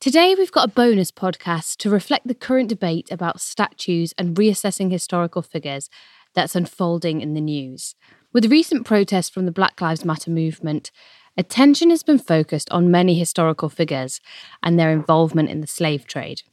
Today, we've got a bonus podcast to reflect the current debate about statues and reassessing historical figures that's unfolding in the news. With recent protests from the Black Lives Matter movement, attention has been focused on many historical figures and their involvement in the slave trade.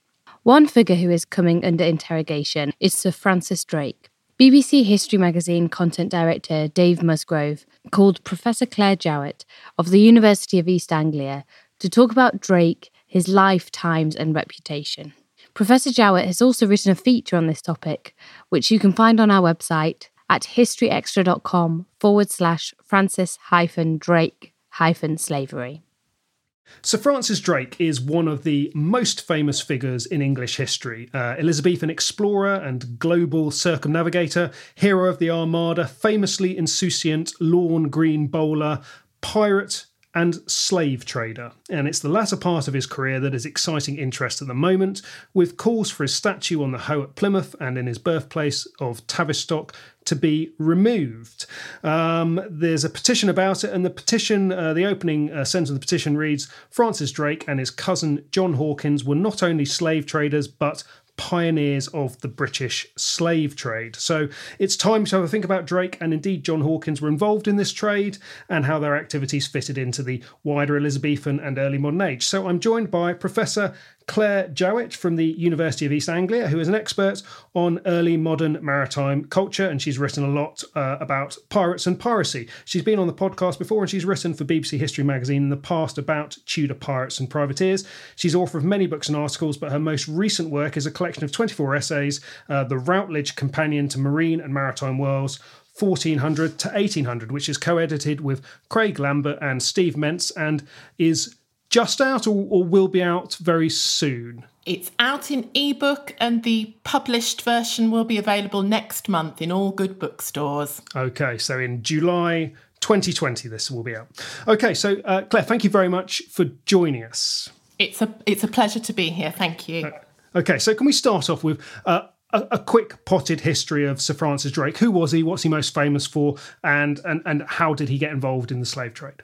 One figure who is coming under interrogation is Sir Francis Drake. BBC History Magazine content director Dave Musgrove called Professor Claire Jowitt of the University of East Anglia to talk about Drake, his life, times, and reputation. Professor Jowitt has also written a feature on this topic, which you can find on our website at historyextra.com forward slash Francis hyphen Drake hyphen slavery. Sir Francis Drake is one of the most famous figures in English history. Uh, Elizabethan explorer and global circumnavigator, hero of the Armada, famously insouciant lawn green bowler, pirate, and slave trader. And it's the latter part of his career that is exciting interest at the moment, with calls for his statue on the Hoe at Plymouth and in his birthplace of Tavistock to be removed. Um, there's a petition about it, and the petition, uh, the opening uh, sentence of the petition reads Francis Drake and his cousin John Hawkins were not only slave traders, but pioneers of the British slave trade. So it's time to have a think about Drake and indeed John Hawkins were involved in this trade and how their activities fitted into the wider Elizabethan and early modern age. So I'm joined by Professor Claire Jowitt from the University of East Anglia, who is an expert on early modern maritime culture, and she's written a lot uh, about pirates and piracy. She's been on the podcast before, and she's written for BBC History Magazine in the past about Tudor pirates and privateers. She's author of many books and articles, but her most recent work is a collection of 24 essays, uh, The Routledge Companion to Marine and Maritime Worlds. 1400 to 1800, which is co edited with Craig Lambert and Steve Mentz and is just out or, or will be out very soon? It's out in ebook, and the published version will be available next month in all good bookstores. Okay, so in July 2020, this will be out. Okay, so uh, Claire, thank you very much for joining us. It's a it's a pleasure to be here. Thank you. Uh, Okay, so can we start off with uh, a, a, quick potted history of Sir Francis Drake? Who was he? What's he most famous for? And and and how did he get involved in the slave trade?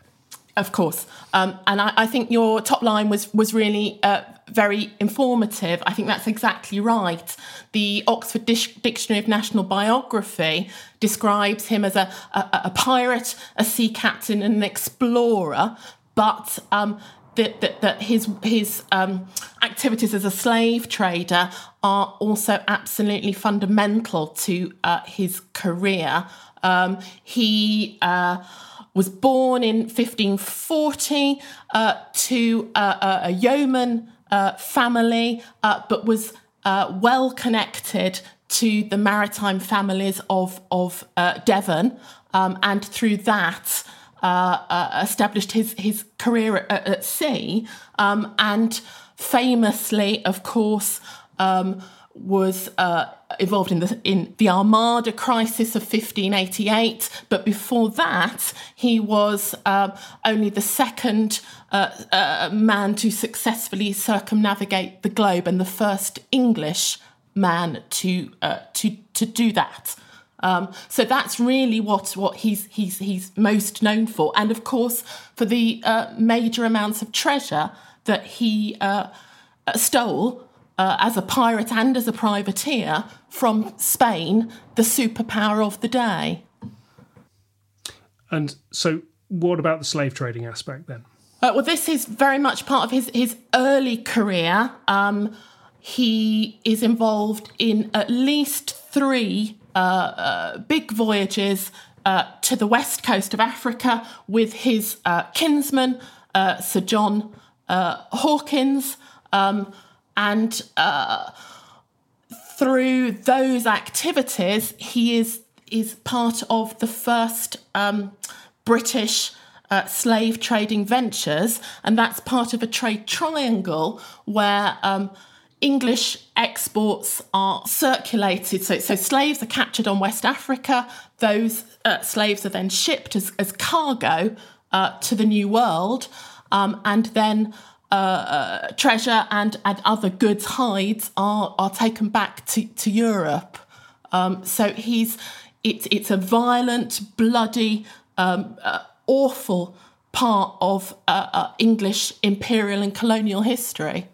Of course, um, and I, I, think your top line was was really uh, very informative. I think that's exactly right. The Oxford Dictionary of National Biography describes him as a, a, a pirate, a sea captain, and an explorer. But um, that, that, that, his his um, activities as a slave trader are also absolutely fundamental to uh, his career. Um, he uh, was born in 1540 uh, to uh, a yeoman uh, family, uh, but was uh, well connected to the maritime families of, of uh, Devon, um, and through that, established his, his career at, at sea. Um, and famously, of course, um, was involved in the in the Armada crisis of 1588, but before that, he was uh, only the second uh, uh, man to successfully circumnavigate the globe and the first English man to uh, to to do that. Um, so that's really what what he's he's he's most known for, and of course for the uh, major amounts of treasure that he stole uh, as a pirate and as a privateer from Spain, the superpower of the day. And so, what about the slave trading aspect then? Uh, well, this is very much part of his, his early career. Um, he is involved in at least three uh, uh big voyages uh, to the west coast of Africa with his uh, kinsman, Sir John Hawkins. Um, and uh, through those activities, he is is part of the first um, British uh, slave trading ventures, and that's part of a trade triangle where. Um, English exports are circulated. So, so slaves are captured on West Africa. Those uh, slaves are then shipped as, as cargo uh, to the New World. Um, and then uh, uh, treasure and, and other goods hides are, are taken back to, to Europe. Um, so he's it's it's a violent, bloody, um, uh, awful part of uh, uh, English imperial and colonial history.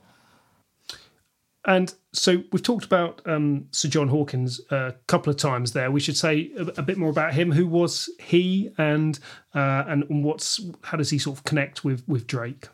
And so we've talked about um, Sir John Hawkins a couple of times there. We should say a, a bit more about him. Who was he, and uh, and what's how does he sort of connect with with Drake?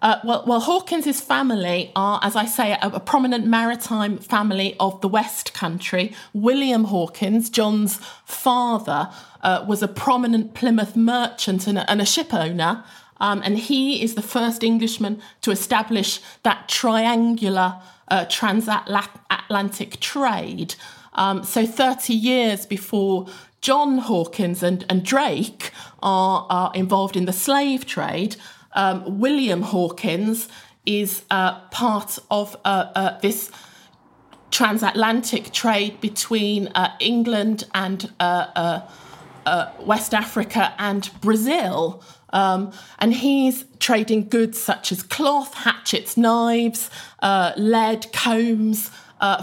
Uh, well, well, Hawkins's family are, as I say, a, a, prominent maritime family of the West Country. William Hawkins, John's father, uh, was a prominent Plymouth merchant and a, and a ship owner. Um, and he is the first Englishman to establish that triangular uh, transatlantic trade. Um, so, 30 years before John Hawkins and, and Drake are, are involved in the slave trade, um, William Hawkins is uh, part of uh, uh, this transatlantic trade between uh, England and uh, West Africa and Brazil. Um, and he's trading goods such as cloth, hatchets, knives, lead, combs.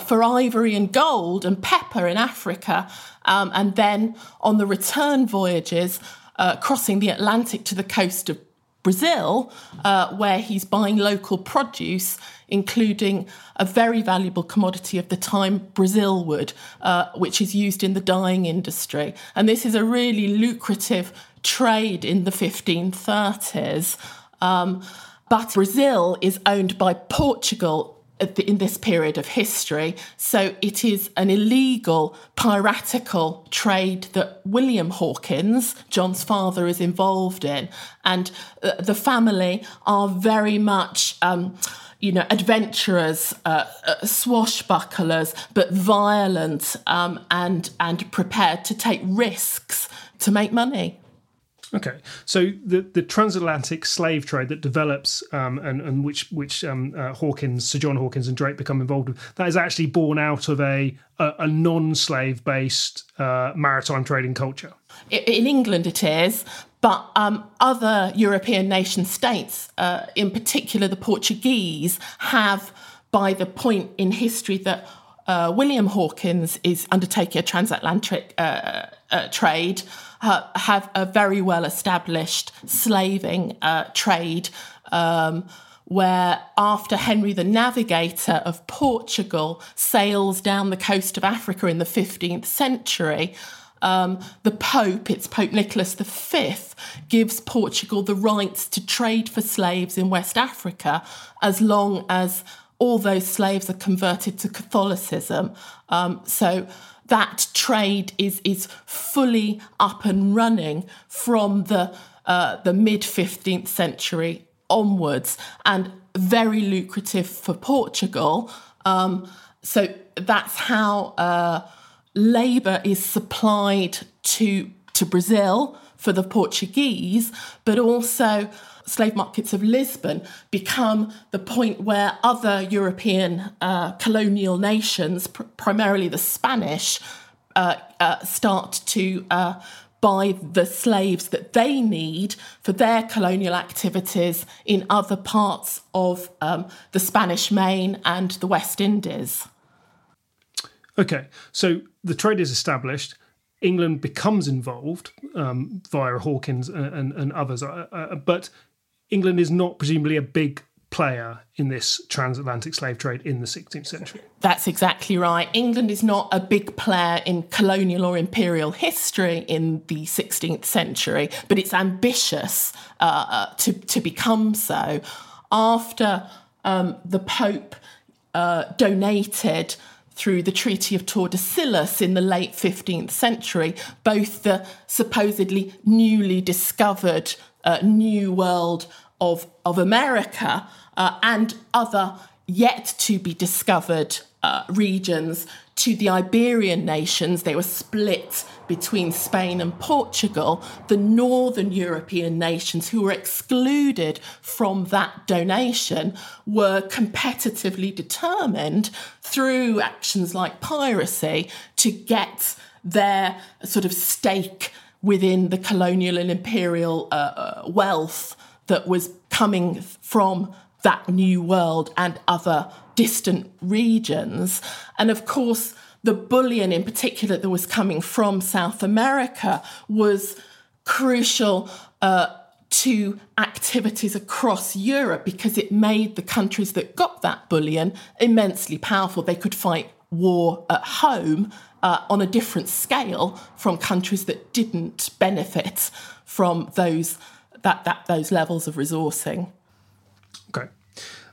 for ivory and gold and pepper in Africa, um, and then on the return voyages, crossing the Atlantic to the coast of Brazil, uh, where he's buying local produce, including a very valuable commodity of the time, Brazil wood, uh, which is used in the dyeing industry. And this is a really lucrative trade in the 1530s. Um, but Brazil is owned by Portugal in this period of history. So it is an illegal, piratical trade that William Hawkins, John's father, is involved in. And uh, the family are very much. Um, you know, adventurers, uh, uh, swashbucklers, but violent um, and and prepared to take risks to make money. Okay, so the, the transatlantic slave trade that develops um, and, and which which um, uh, Hawkins, Sir John Hawkins, and Drake become involved with, that is actually born out of a a, a non-slave based uh, maritime trading culture. In England, it is, but um, other European nation states, uh, in particular the Portuguese, have by the point in history that uh, William Hawkins is undertaking a transatlantic uh, uh, trade, have a very well established slaving uh, trade. Um, where after Henry the Navigator of Portugal sails down the coast of Africa in the 15th century, um, the Pope, it's Pope Nicholas V, gives Portugal the rights to trade for slaves in West Africa as long as all those slaves are converted to Catholicism. Um, so that trade is is fully up and running from the uh, the mid 15th century onwards, and very lucrative for Portugal. Um, so that's how uh, labour is supplied to to Brazil for the Portuguese, but also slave markets of Lisbon become the point where other European uh, colonial nations, pr- primarily the Spanish, uh, uh, start to uh, buy the slaves that they need for their colonial activities in other parts of um, the Spanish Main and the West Indies. Okay, so the trade is established. England becomes involved um, via Hawkins and, and, and others, uh, uh, but England is not presumably a big player in this transatlantic slave trade in the 16th century. That's exactly right. England is not a big player in colonial or imperial history in the 16th century, but it's ambitious uh, uh, to, to become so. After um, the Pope uh, donated through the Treaty of Tordesillas in the late 15th century, both the supposedly newly discovered uh, New World of, of America uh, and other yet to be discovered uh, regions to the Iberian nations. They were split between Spain and Portugal, the northern European nations who were excluded from that donation were competitively determined through actions like piracy to get their sort of stake within the colonial and imperial uh, uh, wealth that was coming from that new world and other distant regions. And of course, the bullion in particular that was coming from South America was crucial uh, to activities across Europe because it made the countries that got that bullion immensely powerful. They could fight war at home uh, on a different scale from countries that didn't benefit from those that, that those levels of resourcing. Okay.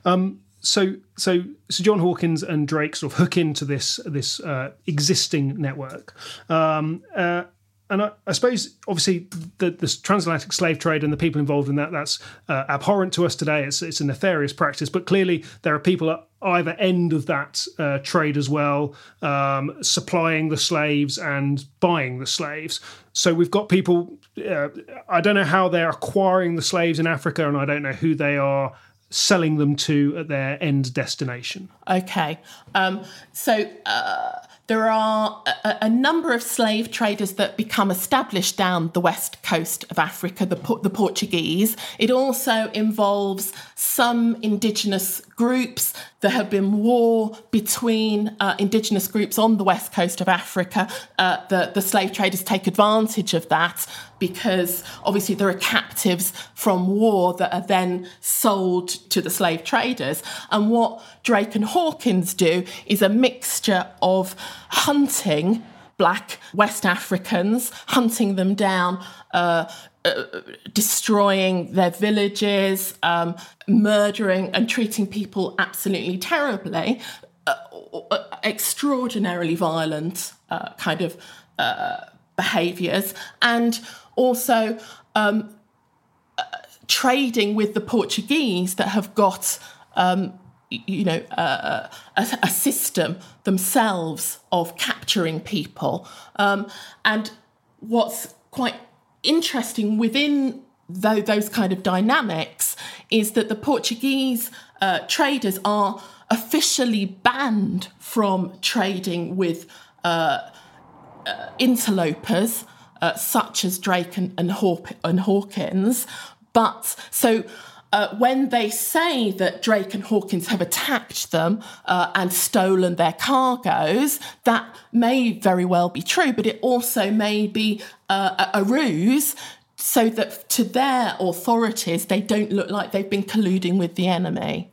Um, so so so John Hawkins and Drake sort of hook into this this uh, existing network. Um, uh, and I, I, suppose obviously the, the, transatlantic slave trade and the people involved in that that's uh, abhorrent to us today. It's it's a nefarious practice, but clearly there are people at either end of that uh, trade as well, um, supplying the slaves and buying the slaves. So we've got people. Uh, I don't know how they're acquiring the slaves in Africa, and I don't know who they are selling them to at their end destination. Okay, um, so uh, there are a, a, number of slave traders that become established down the west coast of Africa, the, the Portuguese. It also involves some indigenous groups. There have been war between uh, indigenous groups on the west coast of Africa. Uh, the, the slave traders take advantage of that because obviously there are captives from war that are then sold to the slave traders. And what Drake and Hawkins do is a mixture of hunting black West Africans, hunting them down, uh, uh, destroying their villages, um, murdering and treating people absolutely terribly, uh, uh extraordinarily violent uh, kind of uh, behaviours, and also um, trading with the Portuguese that have got um, you know, uh, a, a, system themselves of capturing people. Um, and what's quite interesting within those kind of dynamics is that the Portuguese uh, traders are officially banned from trading with uh, uh interlopers uh, such as Drake and, and, Haw- and Hawkins. But so uh, when they say that Drake and Hawkins have attacked them uh, and stolen their cargoes, that may very well be true, but it also may be uh, a, ruse so that to their authorities, they don't look like they've been colluding with the enemy.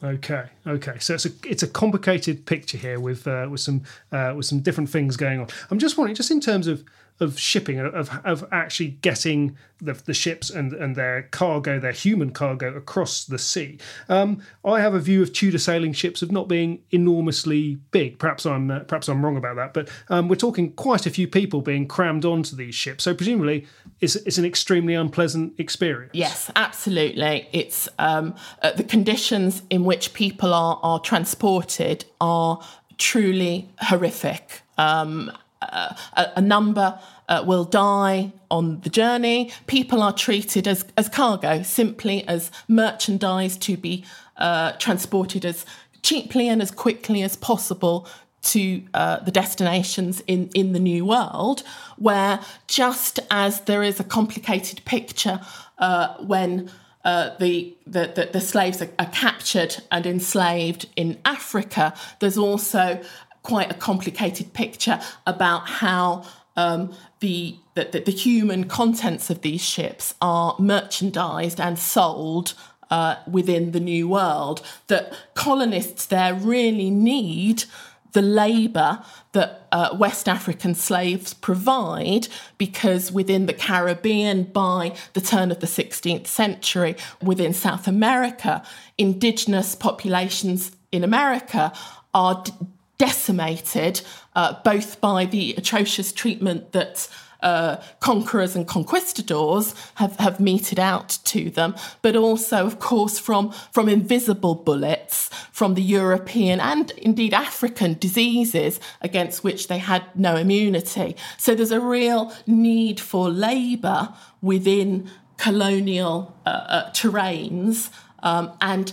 Okay, okay. So it's a it's a complicated picture here with uh, with some uh, with some different things going on. I'm just wondering, just in terms of of shipping of of actually getting the, the ships and and their cargo, their human cargo across the sea. Um, I have a view of Tudor sailing ships of not being enormously big. Perhaps I'm uh, perhaps I'm wrong about that, but um, we're talking quite a few people being crammed onto these ships. So presumably, it's it's an extremely unpleasant experience. Yes, absolutely. It's um, uh, the conditions in which people are are transported are truly horrific. Um, a, a, number uh, will die on the journey. People are treated as, as cargo, simply as merchandise to be uh, transported as cheaply and as quickly as possible to uh, the destinations in, in the New World, where just as there is a complicated picture uh, when uh, the, the, the, the, slaves are, are, captured and enslaved in Africa, there's also quite a complicated picture about how um, the, the, the human contents of these ships are merchandised and sold uh, within the New World. That colonists there really need the labour that uh, West African slaves provide because within the Caribbean, by the turn of the 16th century, within South America, indigenous populations in America are d- decimated uh, both by the atrocious treatment that uh, conquerors and conquistadors have, have meted out to them, but also, of course, from, from invisible bullets from the European and indeed African diseases against which they had no immunity. So there's a real need for labour within colonial uh, uh, terrains um, and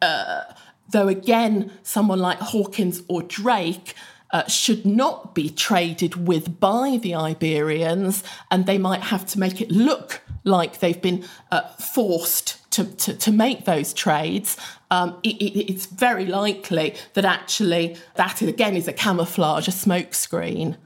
uh, Though again, someone like Hawkins or Drake uh, should not be traded with by the Iberians, and they might have to make it look like they've been uh, forced to, to, to, make those trades. Um, it, it, it's very likely that actually that again is a camouflage, a smokescreen.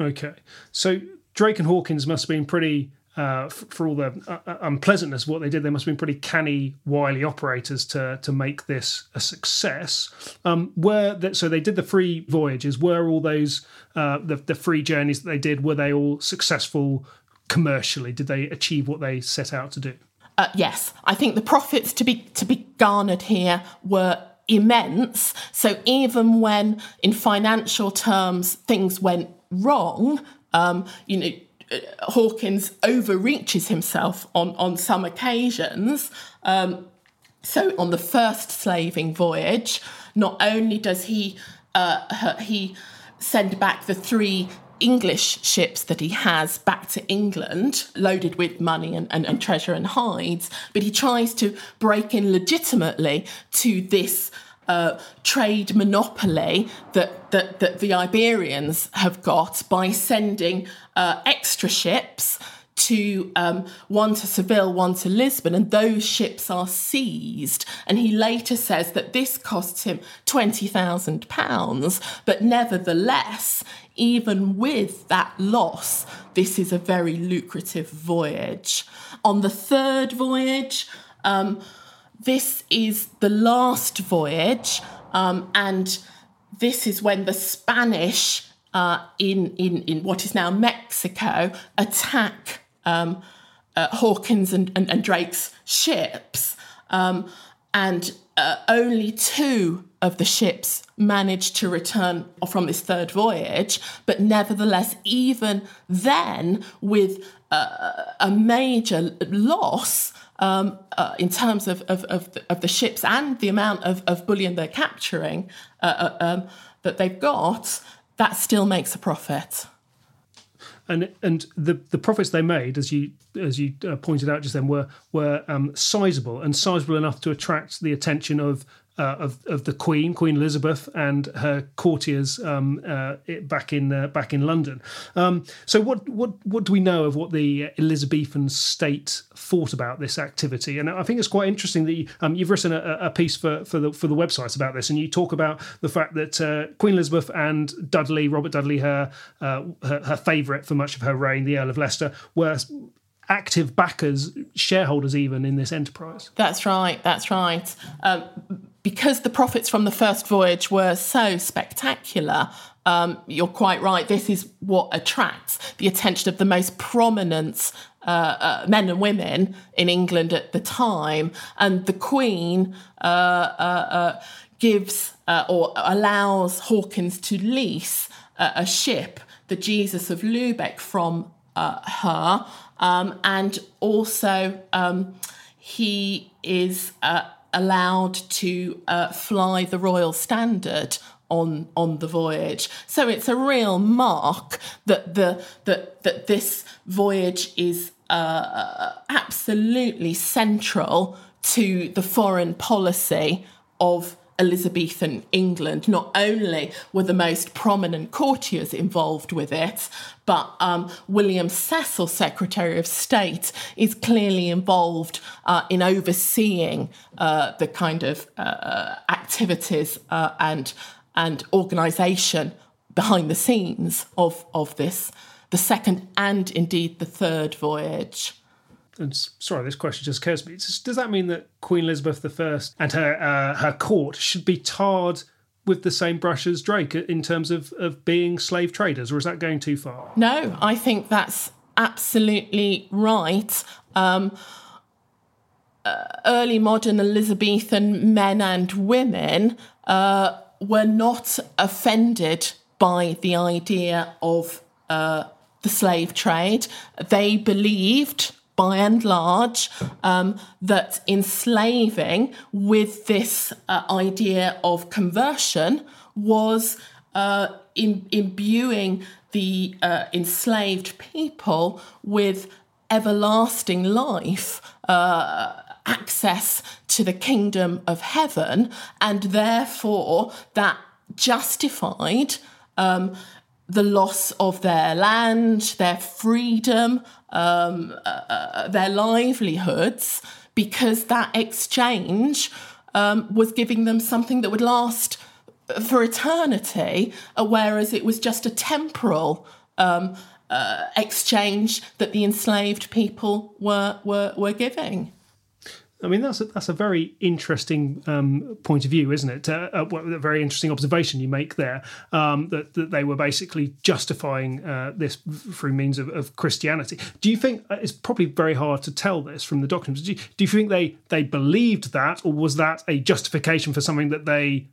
Okay, so Drake and Hawkins must have been pretty uh, for, for, all the uh, uh, unpleasantness of what they did, they must have been pretty canny, wily operators to to make this a success. Um, were that so they did the free voyages? Were all those uh, the the free journeys that they did? Were they all successful commercially? Did they achieve what they set out to do? Uh, yes, I think the profits to be to be garnered here were immense. So even when, in financial terms, things went wrong, um, you know Hawkins overreaches himself on, on some occasions. Um, so on the first slaving voyage, not only does he uh, he send back the three English ships that he has back to England, loaded with money and, and, and, treasure and hides, but he tries to break in legitimately to this uh, trade monopoly that, that, that the Iberians have got by sending uh, extra ships to um, one to Seville, one to Lisbon, and those ships are seized. And he later says that this costs him £20,000, but nevertheless, even with that loss, this is a very lucrative voyage. On the third voyage, um, this is the last voyage, um, and this is when the Spanish uh, in, in, in what is now Mexico attack um, uh, Hawkins and, and, and, Drake's ships. Um, and uh, only two of the ships managed to return from this third voyage, but nevertheless, even then, with uh, a major loss, um, uh, in terms of, of, of, the, of, the, ships and the amount of, of bullion they're capturing uh, uh, um, that they've got, that still makes a profit. And and the, the profits they made, as you as you uh, pointed out just then, were were um, sizable and sizable enough to attract the attention of uh, of of the Queen, Queen Elizabeth, and her courtiers um, uh, back in uh, back in London. Um, so, what what what do we know of what the Elizabethan state thought about this activity? And I think it's quite interesting that you, um, you've written a, a, piece for for the for the website about this, and you talk about the fact that uh, Queen Elizabeth and Dudley, Robert Dudley, her uh, her, her favourite for much of her reign, the Earl of Leicester, were active backers, shareholders even in this enterprise. That's right. That's right. Um, because the profits from the first voyage were so spectacular, um, you're quite right. This is what attracts the attention of the most prominent uh, uh, men and women in England at the time. And the Queen uh, uh, uh gives uh, or allows Hawkins to lease a ship, the Jesus of Lubeck, from her. Um, and also, um, he is allowed to uh, fly the royal standard on on the voyage. So it's a real mark that the that that this voyage is uh, absolutely central to the foreign policy of Elizabethan England. Not only were the most prominent courtiers involved with it, but um, William Cecil, Secretary of State, is clearly involved uh, in overseeing uh, the kind of uh, activities uh, and and organisation behind the scenes of of this, the second and indeed the third voyage and sorry, this question just occurs to me. Does that mean that Queen Elizabeth I and her uh, her court should be tarred with the same brush as Drake in terms of, of being slave traders, or is that going too far? No, I think that's absolutely right. Um, uh, early modern Elizabethan men and women uh, were not offended by the idea of uh, the slave trade. They believed by and large, um, that enslaving with this uh, idea of conversion was uh, in, imbuing the uh, enslaved people with everlasting life, uh, access to the kingdom of heaven, and therefore that justified. Um, the loss of their land, their freedom, um, uh, uh, their livelihoods, because that exchange um, was giving them something that would last for eternity, uh, whereas it was just a temporal um, uh, exchange that the enslaved people were, were, were giving. I mean, that's a, that's a very interesting um, point of view, isn't it? Uh, uh, a very interesting observation you make there um, that, that they were basically justifying uh, this through means of, of, Christianity. Do you think uh, it's probably very hard to tell this from the documents? Do you, do you think they they believed that, or was that a justification for something that they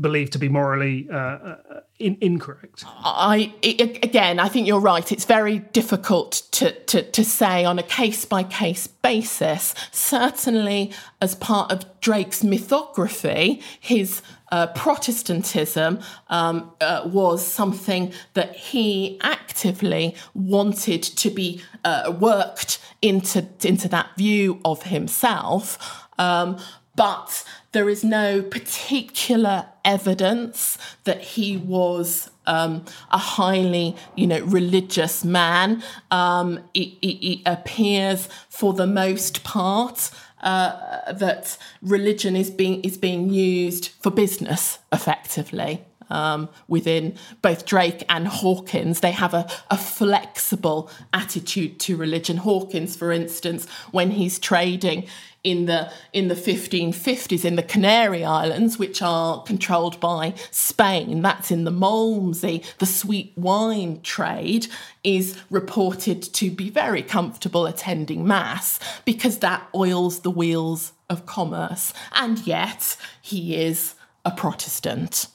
believed to be morally uh, uh, in, incorrect. I again, I think you're right. It's very difficult to to, to say on a case by case basis. Certainly, as part of Drake's mythography, his uh, Protestantism um, uh, was something that he actively wanted to be uh, worked into into that view of himself. Um, but there is no particular evidence that he was um, a highly, you know, religious man. Um, it, it, it, appears, for the most part, uh, that religion is being is being used for business effectively um, within both Drake and Hawkins. They have a, a flexible attitude to religion. Hawkins, for instance, when he's trading in the in the 1550s in the Canary Islands, which are controlled by Spain. That's in the Malmsey. The sweet wine trade is reported to be very comfortable attending mass because that oils the wheels of commerce. And yet he is a Protestant.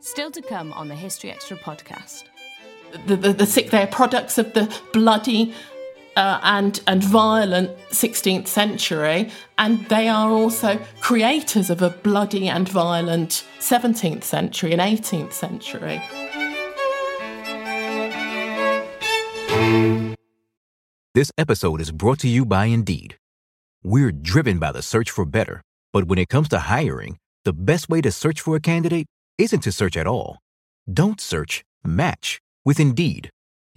Still to come on the History Extra podcast. The, the, the sick, they're products of the bloody uh, and and violent 16th century, and they are also creators of a bloody and violent 17th century and 18th century. This episode is brought to you by Indeed. We're driven by the search for better. But when it comes to hiring, the best way to search for a candidate isn't to search at all. Don't search, match with Indeed.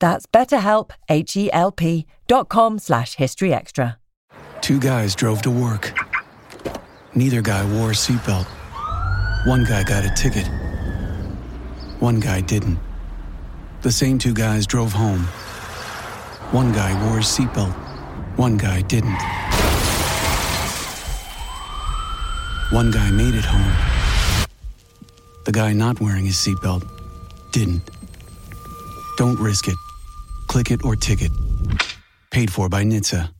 That's betterhelp, H-E-L-P dot com slash historyextra. Two guys drove to work. Neither guy wore a seatbelt. One guy got a ticket. One guy didn't. The same two guys drove home. One guy wore a seatbelt. One guy didn't. One guy made it home. The guy not wearing his seatbelt didn't. Don't risk it. Click it or ticket. Paid for by NHTSA.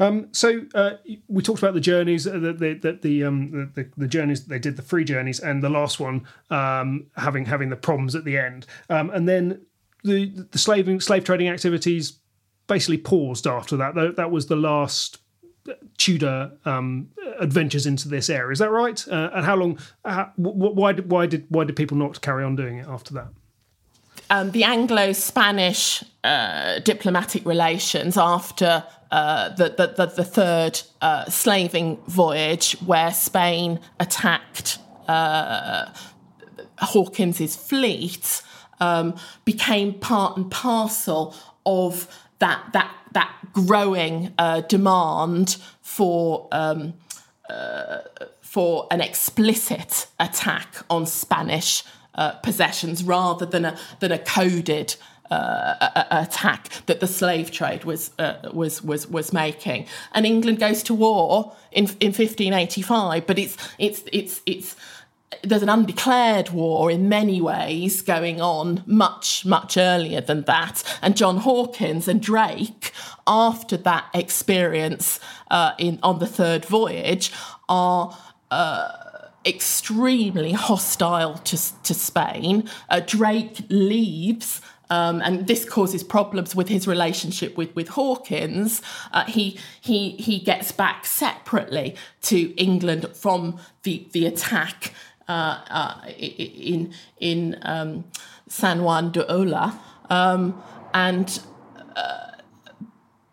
Um, so uh, we talked about the journeys, uh, the the the, um, the, the journeys they did, the free journeys, and the last one um, having having the problems at the end, um, and then the the slaving slave trading activities basically paused after that. That, that was the last Tudor um, adventures into this area. Is that right? Uh, and how long? How, why did why did why did people not carry on doing it after that? Um, the Anglo-Spanish uh, diplomatic relations after uh, the, the, the, the, third uh, slaving voyage, where Spain attacked uh, Hawkins's fleet, um, became part and parcel of that that that growing uh, demand for. Um, uh, for an explicit attack on Spanish uh, possessions rather than a than a coded uh, attack that the slave trade was uh, was was was making. And England goes to war in in 1585, but it's it's it's it's there's an undeclared war in many ways going on much much earlier than that and john hawkins and drake after that experience uh, in on the third voyage are uh, extremely hostile to, to Spain. Uh, Drake leaves. Um, and this causes problems with his relationship with, with Hawkins. Uh, he, he, he gets back separately to England from the, the attack uh, uh, in, in um, San Juan de Ulúa. Um, and uh,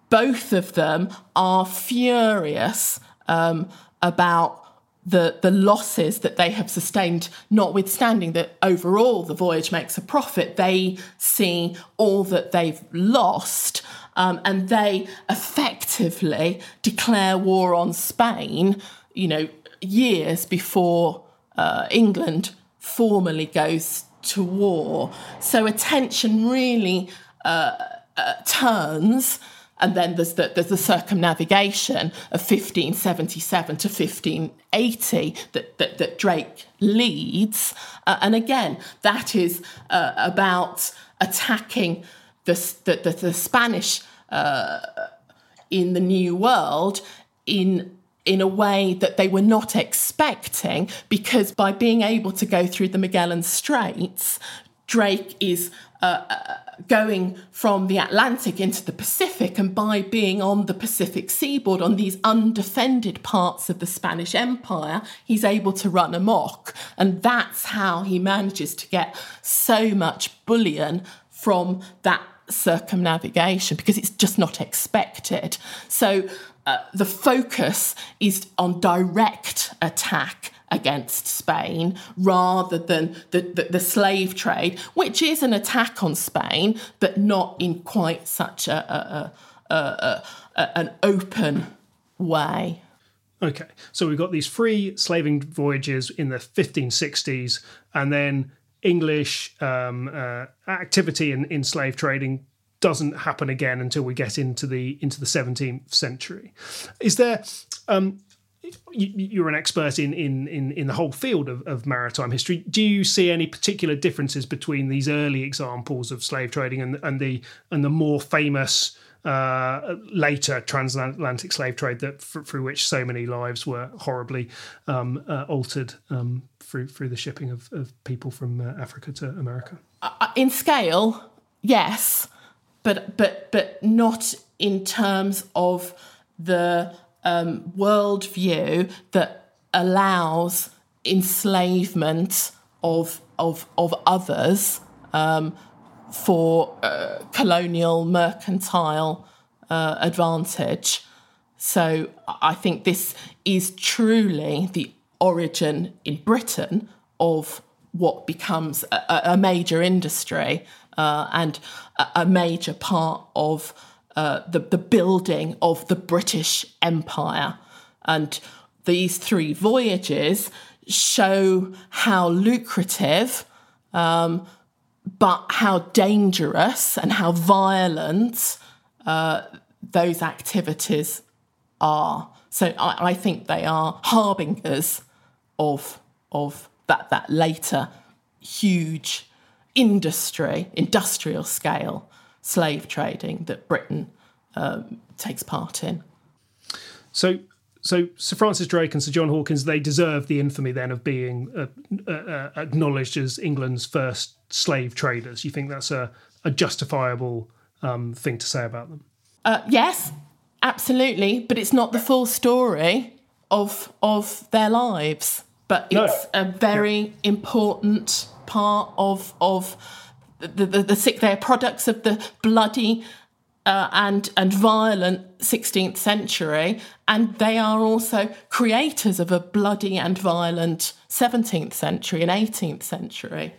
both of them are furious um, about the, the losses that they have sustained, notwithstanding that overall the voyage makes a profit, they see all that they've lost um, and they effectively declare war on Spain, you know, years before uh, England formally goes to war. So attention really uh, uh, turns and then there's the, there's the circumnavigation of 1577 to 1580 that, that, that Drake leads. Uh, and again, that is uh, about attacking the, the, the, the Spanish uh, in the New World in in a way that they were not expecting because by being able to go through the Magellan Straits, Drake is uh, uh going from the Atlantic into the Pacific, and by being on the Pacific seaboard, on these undefended parts of the Spanish Empire, he's able to run amok. And that's how he manages to get so much bullion from that circumnavigation because it's just not expected. So uh, the focus is on direct attack against Spain rather than the, the, the, slave trade, which is an attack on Spain, but not in quite such a, a, a, a an open way. Okay, so we've got these free slaving voyages in the 1560s, and then English um, uh, activity in, in slave trading doesn't happen again until we get into the into the 17th century. Is there um, you, are an expert in, in in in the whole field of, of maritime history. Do you see any particular differences between these early examples of slave trading and and the and the more famous uh, later transatlantic slave trade that through which so many lives were horribly um, uh, altered um, through through the shipping of, of people from uh, Africa to America? Uh, in scale, yes, but but but not in terms of the um, worldview that allows enslavement of of of others um, for uh, colonial mercantile uh, advantage. So I think this is truly the origin in Britain of what becomes a, a major industry uh, and a, a major part of uh, the, the building of the British Empire. And these three voyages show how lucrative, um, but how dangerous and how violent uh, those activities are. So I, I, think they are harbingers of of that that later huge industry, industrial scale slave trading that Britain um, takes part in. So, so Sir Francis Drake and Sir John Hawkins they deserve the infamy then of being uh, uh, uh, acknowledged as England's first slave traders. You think that's a, a justifiable um, thing to say about them? Uh, yes, absolutely, but it's not the full story of of their lives. But it's no. a very important part of of the, the, the sick, they're products of the bloody uh, and and violent 16th century, and they are also creators of a bloody and violent 17th century and 18th century.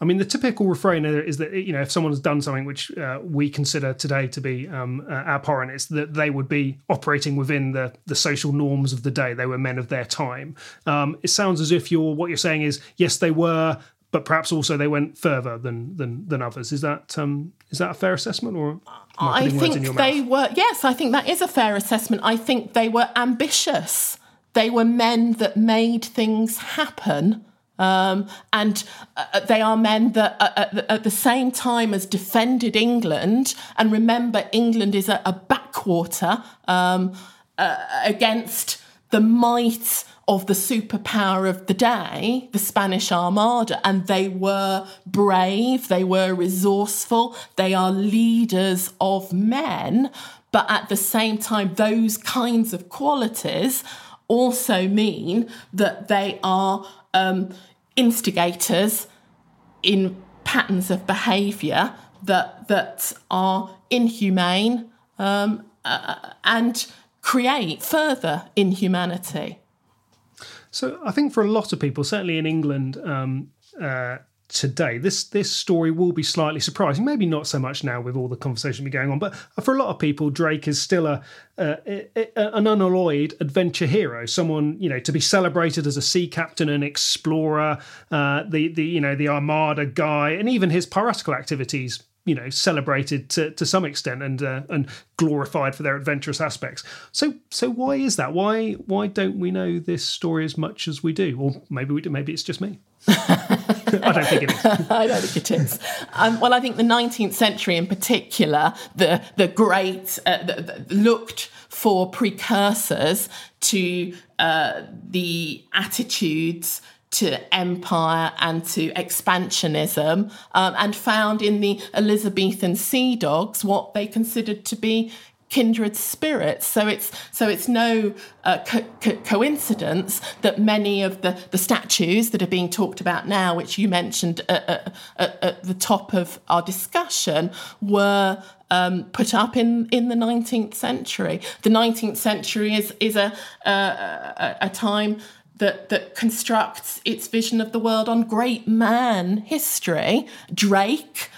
I mean, the typical refrain is that you know if someone has done something which uh, we consider today to be um, uh, abhorrent, it's that they would be operating within the the social norms of the day. They were men of their time. Um, it sounds as if you're what you're saying is yes, they were but perhaps also they went further than than, than others. Is that um, is that a fair assessment, or I, think they were? Yes, I think that is a fair assessment. I think they were ambitious. They were men that made things happen. Um, and uh, they are men that, uh, at, the, at, the, same time as defended England, and remember, England is a, a backwater um, uh, against the might of the superpower of the day, the Spanish Armada, and they were brave, they were resourceful, they are leaders of men. But at the same time, those kinds of qualities also mean that they are um, instigators in patterns of behaviour that that are inhumane um, uh, and create further inhumanity. So I think for a lot of people, certainly in England um, uh, today, this this story will be slightly surprising. Maybe not so much now with all the conversation going on, but for a lot of people, Drake is still a, an unalloyed adventure hero. Someone you know to be celebrated as a sea captain and explorer. Uh, the the you know the Armada guy, and even his piratical activities you know celebrated to, to some extent and uh, and glorified for their adventurous aspects. So so why is that? Why why don't we know this story as much as we do? Or maybe we do. Maybe it's just me. I don't think it is. I don't think it is. Um, well, I think the 19th century in particular, the the great uh, the, the looked for precursors to uh, the attitudes to empire and to expansionism, um, and found in the Elizabethan sea dogs what they considered to be kindred spirits. So it's so it's no uh, co- co- coincidence that many of the, the statues that are being talked about now, which you mentioned at, at, at the top of our discussion, were um, put up in, in the 19th century. The 19th century is is a a, a time that that constructs its vision of the world on great man history. Drake,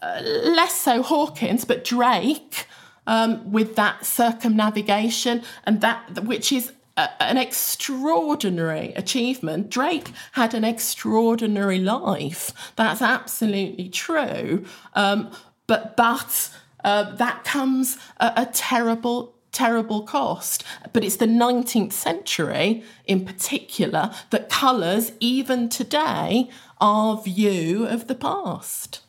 uh, less so Hawkins, but Drake um, with that circumnavigation and that which is a, an extraordinary achievement. Drake had an extraordinary life. That's absolutely true. Um, but but uh, that comes a terrible terrible cost. But it's the 19th century in particular that colours, even today, our view of the past.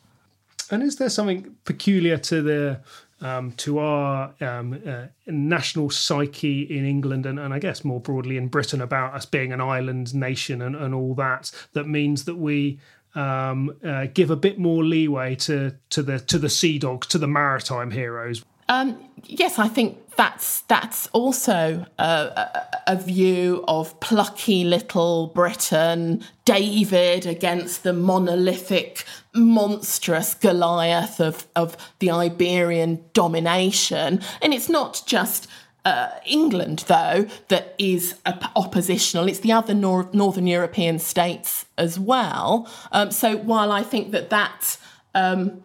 And is there something peculiar to the um, to our um, uh, national psyche in England and, and I guess more broadly in Britain about us being an island nation and, and all that, that means that we um, uh, give a bit more leeway to, to the to the sea dogs, to the maritime heroes. Um, yes, I think that's that's also a, a, a, view of plucky little Britain, David against the monolithic, monstrous Goliath of of the Iberian domination, and it's not just. Uh, England, though, that is oppositional. It's the other nor- Northern European states as well. Um, so while I think that that um,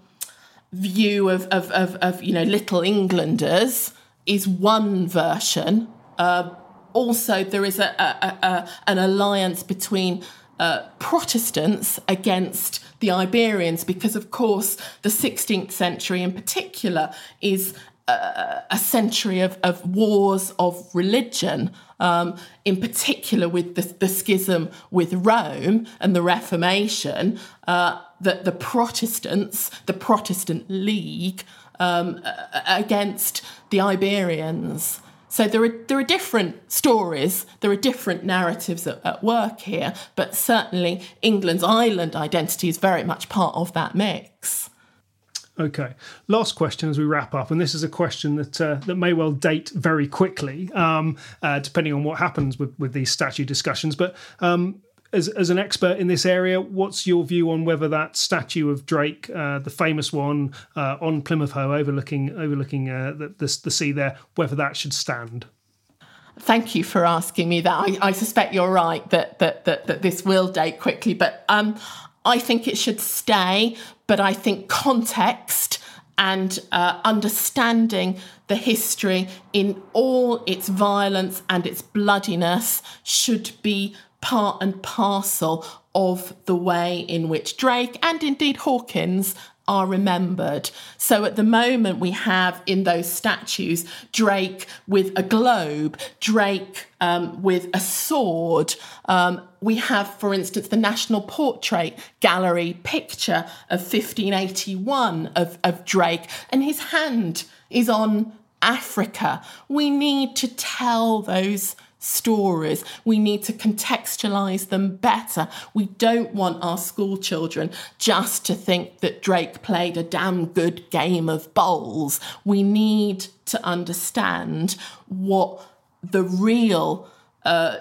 view of, of, of, of, you know little Englanders is one version. Uh, also, there is a, a, a an alliance between uh, Protestants against the Iberians, because of course the 16th century in particular is uh, a century of, of wars of religion, um, in particular with the, the, schism with Rome and the Reformation, uh, that the Protestants, the Protestant League, um, against the Iberians. So there are there are different stories, there are different narratives at, at, work here, but certainly England's island identity is very much part of that mix. Okay, last question as we wrap up, and this is a question that uh, that may well date very quickly, um, uh, depending on what happens with with these statue discussions. But um, as, as an expert in this area, what's your view on whether that statue of Drake, uh, the famous one uh, on Plymouth Hoe, overlooking overlooking uh, the, the, the sea there, whether that should stand? Thank you for asking me that. I, I suspect you're right that, that that that this will date quickly, but um, I think it should stay. But I think context and uh, understanding the history in all its violence and its bloodiness should be part and parcel of the way in which Drake and indeed Hawkins are remembered. So at the moment, we have in those statues Drake with a globe, Drake um, with a sword. Um, we have, for instance, the National Portrait Gallery picture of 1581 of, of Drake, and his hand is on Africa. We need to tell those stories. We need to contextualize them better. We don't want our school children just to think that Drake played a damn good game of bowls. We need to understand what the real uh,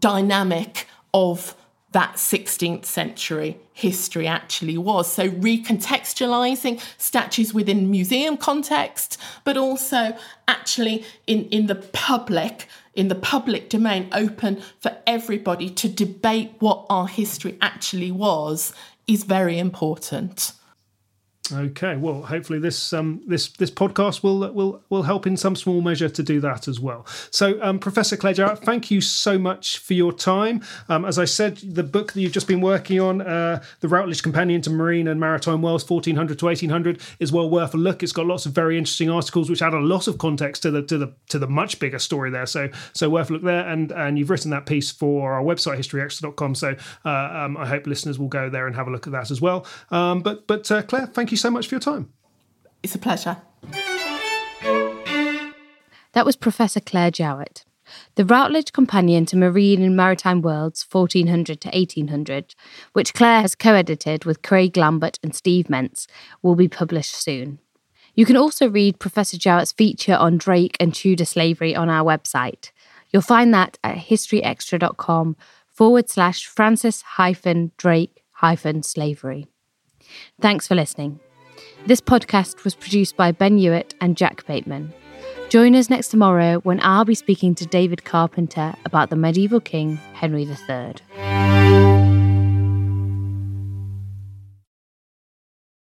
dynamic of that 16th century history actually was. So, recontextualizing statues within museum context, but also actually in, in the public in the public domain open for everybody to debate what our history actually was is very important. Okay, well, hopefully this um, this this podcast will will will help in some small measure to do that as well. So, um, Professor Jowitt, thank you so much for your time. Um, as I said, the book that you've just been working on, uh, the Routledge Companion to Marine and Maritime Worlds, 1400 to 1800, is well worth a look. It's got lots of very interesting articles which add a lot of context to the to the to the much bigger story there. So, so worth a look there. And and you've written that piece for our website historyextra.com. So, uh, um, I hope listeners will go there and have a look at that as well. Um, but but uh, Claire, thank you so much for your time. It's a pleasure. That was Professor Claire Jowitt. the Routledge Companion to Marine and Maritime Worlds 1400 to 1800, which Claire has co edited with Craig Lambert and Steve Mentz, will be published soon. You can also read Professor Jowitt's feature on Drake and Tudor slavery on our website. You'll find that at historyextra.com forward slash Francis hyphen Drake hyphen slavery. Thanks for listening. This podcast was produced by Ben Hewitt and Jack Bateman. Join us next tomorrow when I'll be speaking to David Carpenter about the medieval king Henry III.